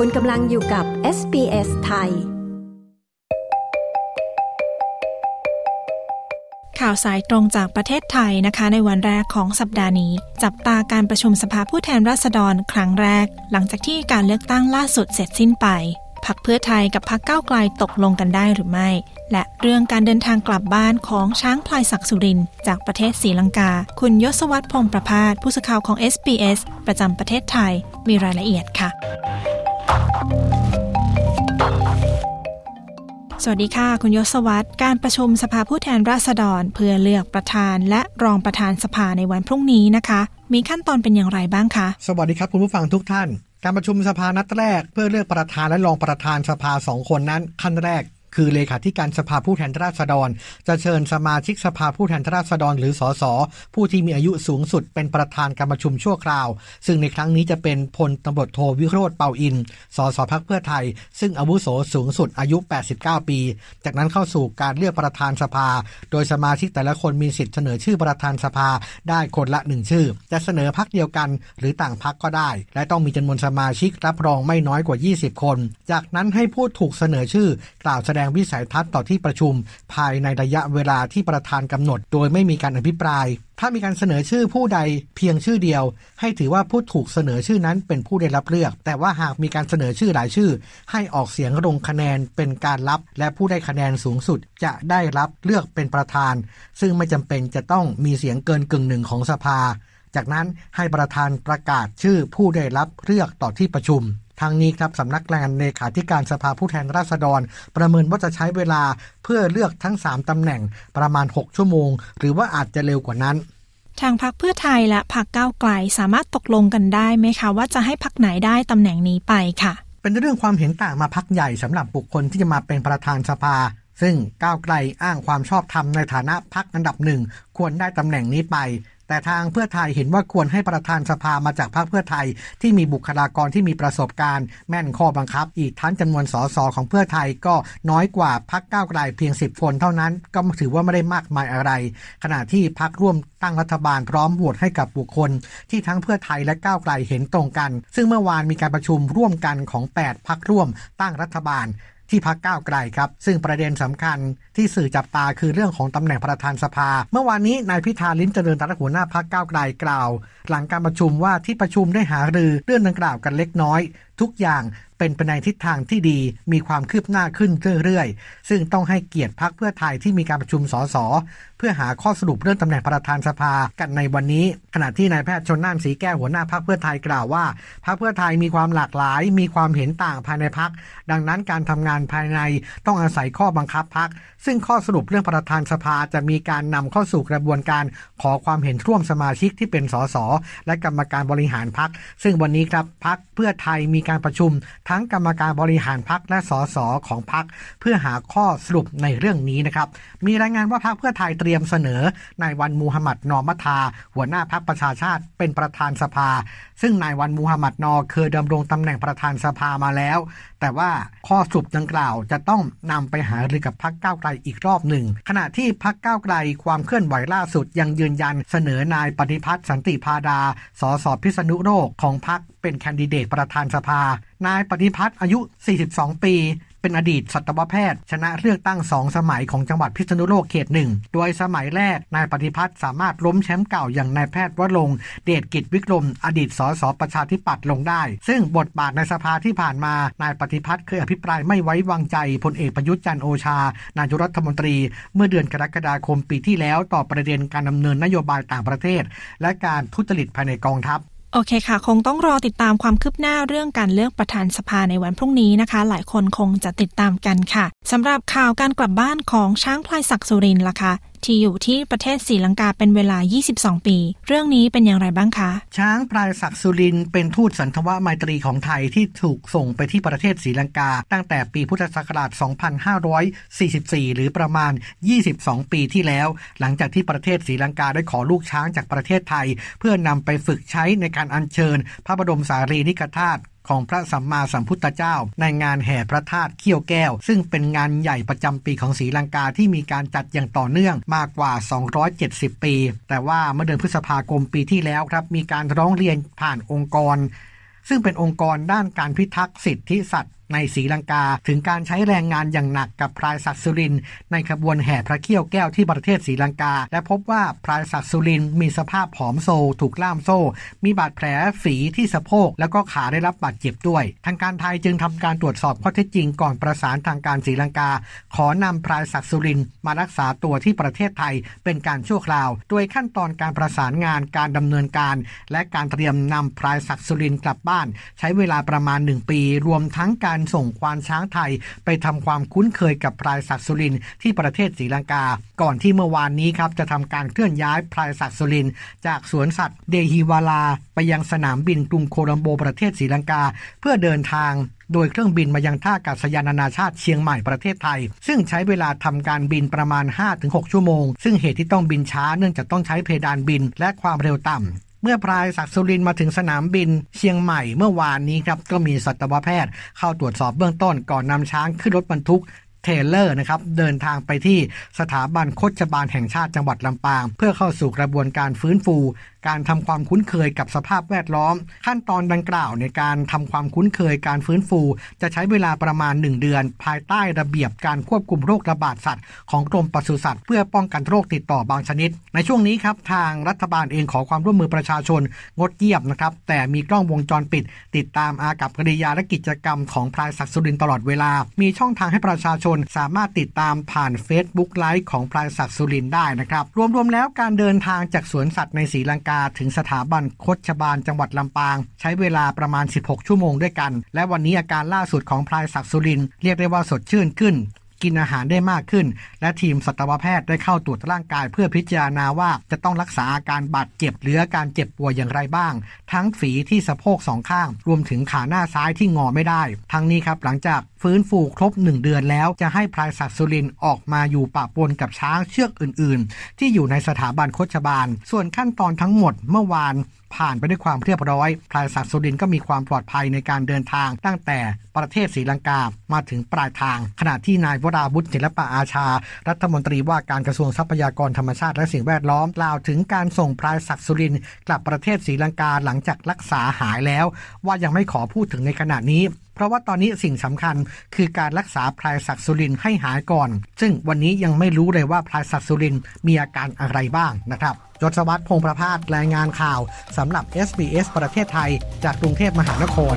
คุณกำลังอยู่กับ SBS ไทย ข่าวสายตรงจากประเทศไทยนะคะ ในวันแรกของสัปดาห์นี้ จับตาการประชุมสภาผู้แทนราษฎรครั้งแรก หลังจากที่การเลือกตั้งล่าสุดเสร็จสิ้นไปพักเพื่อไทยกับพักก้าไกลตกลงกันได้หรือไม่ และเรื่องการเดินทางกลับบ้านของช้างพลายศักดิ์สุริน จากประเทศศรีลังกา คุณยศวัตรพงประพาสผู้สื่อข่าวของ SBS ประจำประเทศไทยมีรายละเอียดค่ะ สวัสดีค่ะ คุณยศวัตรการประชุมสภาผู้แทนราษฎร เพื่อเลือกประธานและรองประธานสภาในวันพรุ่งนี้นะคะ มีขั้นตอนเป็นอย่างไรบ้างคะสวัสดีครับคุณผู้ฟังทุกท่าน การประชุมสภานัดแรก เพื่อเลือกประธานและรองประธานสภาสองคนนั้น ขั้นแรก คือเลขาธิการสภาผู้แทนราษฎร จะเชิญสมาชิกสภาผู้แทนราษฎร หรือสสผู้ที่มีอายุสูงสุดเป็นประธานการประชุมชั่วคราว ซึ่งในครั้งนี้จะเป็นพลตำรวจโทวิโรธเปาอิน สสพักเพื่อไทย ซึ่งอาวุโสสูงสุดอายุ 89 ปี จากนั้นเข้าสู่การเลือกประธานสภา โดยสมาชิกแต่ละคนมีสิทธิ์เสนอชื่อประธานสภาได้คนละหนึ่งชื่อ จะเสนอพักเดียวกันหรือต่างพักก็ได้ และต้องมีจำนวนสมาชิกรับรองไม่น้อยกว่า 20 คน จากนั้นให้ผู้ถูกเสนอชื่อกล่าวแสดงวิสัยทัศน์ต่อที่ประชุม ภายในระยะเวลาที่ประธานกำหนด โดยไม่มีการอภิปราย ถ้ามีการเสนอชื่อผู้ใดเพียงชื่อเดียว ให้ถือว่าผู้ถูกเสนอชื่อนั้นเป็นผู้ได้รับเลือก แต่ว่าหากมีการเสนอชื่อหลายชื่อ ให้ออกเสียงลงคะแนนเป็นการรับ และผู้ได้คะแนนสูงสุดจะได้รับเลือกเป็นประธาน ซึ่งไม่จำเป็นจะต้องมีเสียงเกินกึ่งหนึ่งของสภา จากนั้นให้ประธานประกาศชื่อผู้ได้รับเลือกต่อที่ประชุม ทางนี้ครับสำนักงานเลขาธิการสภาผู้แทนราษฎร ประเมินว่าจะใช้เวลาเพื่อเลือกทั้ง 3ตำแหน่งประมาณ 6 ชั่วโมง หรือว่าอาจจะเร็วกว่านั้นทางพักเพื่อไทยและพักก้าวไกลสามารถตกลงกันได้ไหมคะ ว่าจะให้พักไหนได้ตำแหน่งนี้ไปค่ะ เป็นเรื่องความเห็นต่างมาพักใหญ่สำหรับบุคคลที่จะมาเป็นประธานสภา ซึ่งก้าวไกลอ้างความชอบธรรมในฐานะพักอันดับหนึ่งควรได้ตำแหน่งนี้ไป แต่ทางเพื่อไทยเห็นว่าควรให้ประธานสภามาจากพรรคเพื่อไทย ที่มีบุคลากรที่มีประสบการณ์ แม่นข้อบังคับ อีกทั้งจำนวนสสของเพื่อไทยก็น้อยกว่าพรรคก้าวไกลเพียง 10 คนเท่านั้น ก็ถือว่าไม่ได้มากมายอะไร ขณะที่พรรคร่วมตั้งรัฐบาลพร้อมโหวตให้กับบุคคล ที่ทั้งเพื่อไทยและก้าวไกลเห็นตรงกัน ซึ่งเมื่อวานมีการประชุมร่วมกันของ 8พรรคร่วมตั้งรัฐบาล ที่พักก้าวไกลครับ ซึ่งประเด็นสำคัญที่สื่อจับตาคือเรื่องของตำแหน่งประธานสภา เมื่อวานนี้นายพิธาลิ้มเจริญรัตนหัวหน้าพักก้าวไกลกล่าว หลังการประชุมว่าที่ประชุมได้หารือเรื่องดังกล่าวกันเล็กน้อย ทุกอย่างเป็นไปในทิศทางที่ดีมีความคืบหน้าขึ้นเรื่อยๆ ซึ่งต้องให้เกียรติพักเพื่อไทยที่มีการประชุมสสเพื่อหาข้อสรุปเรื่องตำแหน่งประธานสภากันในวันนี้ ขณะที่นายแพทย์ชนน่านสีแก้วหัวหน้าพักเพื่อไทยกล่าวว่าพักเพื่อไทยมีความหลากหลาย มีความเห็นต่างภายในพัก ดังนั้นการทำงานภายในต้องอาศัยข้อบังคับพัก ซึ่งข้อสรุปเรื่องประธานสภาจะมีการนำเข้าสู่กระบวนการ ขอความเห็นร่วมสมาชิกที่เป็นสสและกรรมการบริหารพัก ซึ่งวันนี้ครับพักเพื่อไทยมีการประชุม ทั้งกรรมการบริหารพักและสสของพักเพื่อหาข้อสรุปในเรื่องนี้นะครับมีรายงานว่าพักเพื่อไทยเตรียมเสนอนายวันมูฮัมหมัดนอมัทา หัวหน้าพักประชาชาติเป็นประธานสภา ซึ่งนายวันมูฮัมหมัดนอเคยดำรงตำแหน่งประธานสภามาแล้ว แต่ว่าข้อสรุปดังกล่าวจะต้องนำไปหารือกับพักก้าวไกลอีกรอบหนึ่ง ขณะที่พักก้าวไกลความเคลื่อนไหวล่าสุดยังยืนยันเสนอนายปฏิพัฒน์สันติพาดา สสพิษณุโลกของพัก เป็นแคนดิเดตประธานสภา นายปฏิพัฒน์อายุ 42 ปี เป็นอดีตสัตวแพทย์ ชนะเลือกตั้งสองสมัยของจังหวัดพิษณุโลกเขตหนึ่ง โดยสมัยแรกนายปฏิพัฒน์สามารถล้มแชมป์เก่าอย่างนายแพทย์วรงเดชกิจวิกรม อดีตสสประชาธิปัตย์ลงได้ ซึ่งบทบาทในสภาที่ผ่านมานายปฏิพัฒน์เคยอภิปรายไม่ไว้วางใจพลเอกประยุทธ์จันโอชานายกรัฐมนตรี เมื่อเดือนกรกฎาคมปีที่แล้วต่อประเด็นการดำเนินนโยบายต่างประเทศ และการทุจริตภายในกองทัพ โอเคค่ะ คงต้องรอติดตามความคืบหน้าเรื่องการเลือกประธานสภาในวันพรุ่งนี้นะคะ หลายคนคงจะติดตามกันค่ะสำหรับข่าวการกลับบ้านของช้างพลายศักดิ์สุรินทร์ล่ะคะ ที่อยู่ที่ประเทศศรีลังกาเป็นเวลา 22 ปี เรื่องนี้เป็นอย่างไรบ้างคะ ช้างพลายศักดิ์สุรินเป็นทูตสันทวไมตรีของไทยที่ถูกส่งไปที่ประเทศศรีลังกา ตั้งแต่ปีพุทธศักราช 2544 หรือประมาณ 22 ปีที่แล้ว หลังจากที่ประเทศศรีลังกาได้ขอลูกช้างจากประเทศไทย เพื่อนำไปฝึกใช้ในการอัญเชิญ พระบรมสารีริกธาตุ ของพระสัมมาสัมพุทธเจ้า ในงานแห่พระธาตุเขี้ยวแก้ว ซึ่งเป็นงานใหญ่ประจำปีของศรีลังกาที่มีการจัดอย่างต่อเนื่องมากกว่า 270 ปี แต่ว่าเมื่อเดือนพฤษภาคมปีที่แล้วครับ มีการร้องเรียนผ่านองค์กรซึ่งเป็นองค์กรด้านการพิทักษ์สิทธิสัตว์ ในศรีลังกา ถึงการใช้แรงงานอย่างหนักกับพรายศักดิ์สุรินในขบวนแห่พระเขี้ยวแก้วที่ประเทศศรีลังกา และพบว่าพรายศักดิ์สุรินมีสภาพผอมโซถูกล่ามโซ่ มีบาดแผลฝีที่สะโพกแล้วก็ขาได้รับบาดเจ็บด้วย ทางการไทยจึงทำการตรวจสอบข้อเท็จจริงก่อนประสานทางการศรีลังกา ขอนำพรายศักดิ์สุรินมารักษาตัวที่ประเทศไทยเป็นการชั่วคราว โดยขั้นตอนการประสานงานการดำเนินการ และการเตรียมนำพรายศักดิ์สุรินกลับบ้าน ใช้เวลาประมาณ 1 ปี รวมทั้งการส่งควานช้างไทย ไปทำความคุ้นเคยกับพรายศักดิ์สุรินที่ประเทศศรีลังกา ก่อนที่เมื่อวานนี้ครับจะทำการเคลื่อนย้ายพรายศักดิ์สุรินจากสวนสัตว์เดฮิวาลา ไปยังสนามบินกรุงโคลัมโบประเทศศรีลังกา เพื่อเดินทางโดยเครื่องบินมายังท่าอากาศยานนานาชาติเชียงใหม่ประเทศไทย ซึ่งใช้เวลาทำการบินประมาณ 5-6 ชั่วโมง ซึ่งเหตุที่ต้องบินช้าเนื่องจากต้องใช้เพดานบินและความเร็วต่ำ เมื่อพลายศักดิ์สุรินมาถึงสนามบินเชียงใหม่เมื่อวานนี้ครับก็มีสัตวแพทย์เข้าตรวจสอบเบื้องต้นก่อนนำช้างขึ้นรถบรรทุกเทรลเลอร์นะครับเดินทางไปที่สถาบันคชบาลแห่งชาติจังหวัดลำปาง เพื่อเข้าสู่กระบวนการฟื้นฟู การทำความคุ้นเคยกับสภาพแวดล้อม ขั้นตอนดังกล่าวในการทำความคุ้นเคยการฟื้นฟู จะใช้เวลาประมาณ 1 เดือน ภายใต้ระเบียบการควบคุมโรคระบาดสัตว์ของกรมปศุสัตว์เพื่อป้องกันโรคติดต่อบางชนิด ในช่วงนี้ครับทางรัฐบาลเองขอความร่วมมือประชาชน งดเยียบนะครับแต่มีกล้องวงจรปิด ติดตามอากับกิริยาและกิจกรรมของพลายศักดิ์สุรินตลอดเวลา มีช่องทางให้ประชาชนสามารถติดตามผ่าน Facebook ไลฟ์ของพลายศักดิ์สุรินได้นะครับรวมๆแล้วการเดินทางจากสวนสัตว์ในศรีลังกาถึงสถาบันโคชบาลจังหวัดลำปาง ใช้เวลาประมาณ 16 ชั่วโมงด้วยกัน และวันนี้อาการล่าสุดของพลายศักดิ์สุรินเรียกได้ว่าสดชื่นขึ้น กินอาหารได้มากขึ้น และทีมสัตวแพทย์ได้เข้าตรวจร่างกาย เพื่อพิจารณาว่าจะต้องรักษาอาการบาดเจ็บหรืออาการเจ็บป่วยอย่างไรบ้าง ทั้งฝีที่สะโพกสองข้าง รวมถึงขาหน้าซ้ายที่งอไม่ได้ ทั้งนี้ครับหลังจากฟื้นฟูครบ 1 เดือนแล้วจะให้พลายศักดิ์สุรินออกมาอยู่ปะปนกับช้างเชือกอื่น ๆ ที่อยู่ในสถาบันโคชบาล ส่วนขั้นตอนทั้งหมดเมื่อวาน ผ่านไปด้วยความเรียบร้อยพลายศักดิ์สุรินก็มีความปลอดภัยในการเดินทาง ตั้งแต่ประเทศศรีลังกามาถึงปลายทาง ขณะที่นายวราบุตรศิลปะอาชา รัฐมนตรีว่าการกระทรวงทรัพยากรธรรมชาติและสิ่งแวดล้อมกล่าวถึงการส่งพลายศักดิ์สุรินกลับประเทศศรีลังกาหลังจากรักษาหายแล้ว ว่ายังไม่ขอพูดถึงในขณะนี้ เพราะว่าตอนนี้สิ่งสำคัญคือการรักษาพลายศักดิ์สุรินให้หายก่อน ซึ่งวันนี้ยังไม่รู้เลยว่าพลายศักดิ์สุรินมีอาการอะไรบ้างนะครับยศวัตรพงประพาสรายงานข่าวสำหรับ SBS ประเทศไทย จากกรุงเทพมหานคร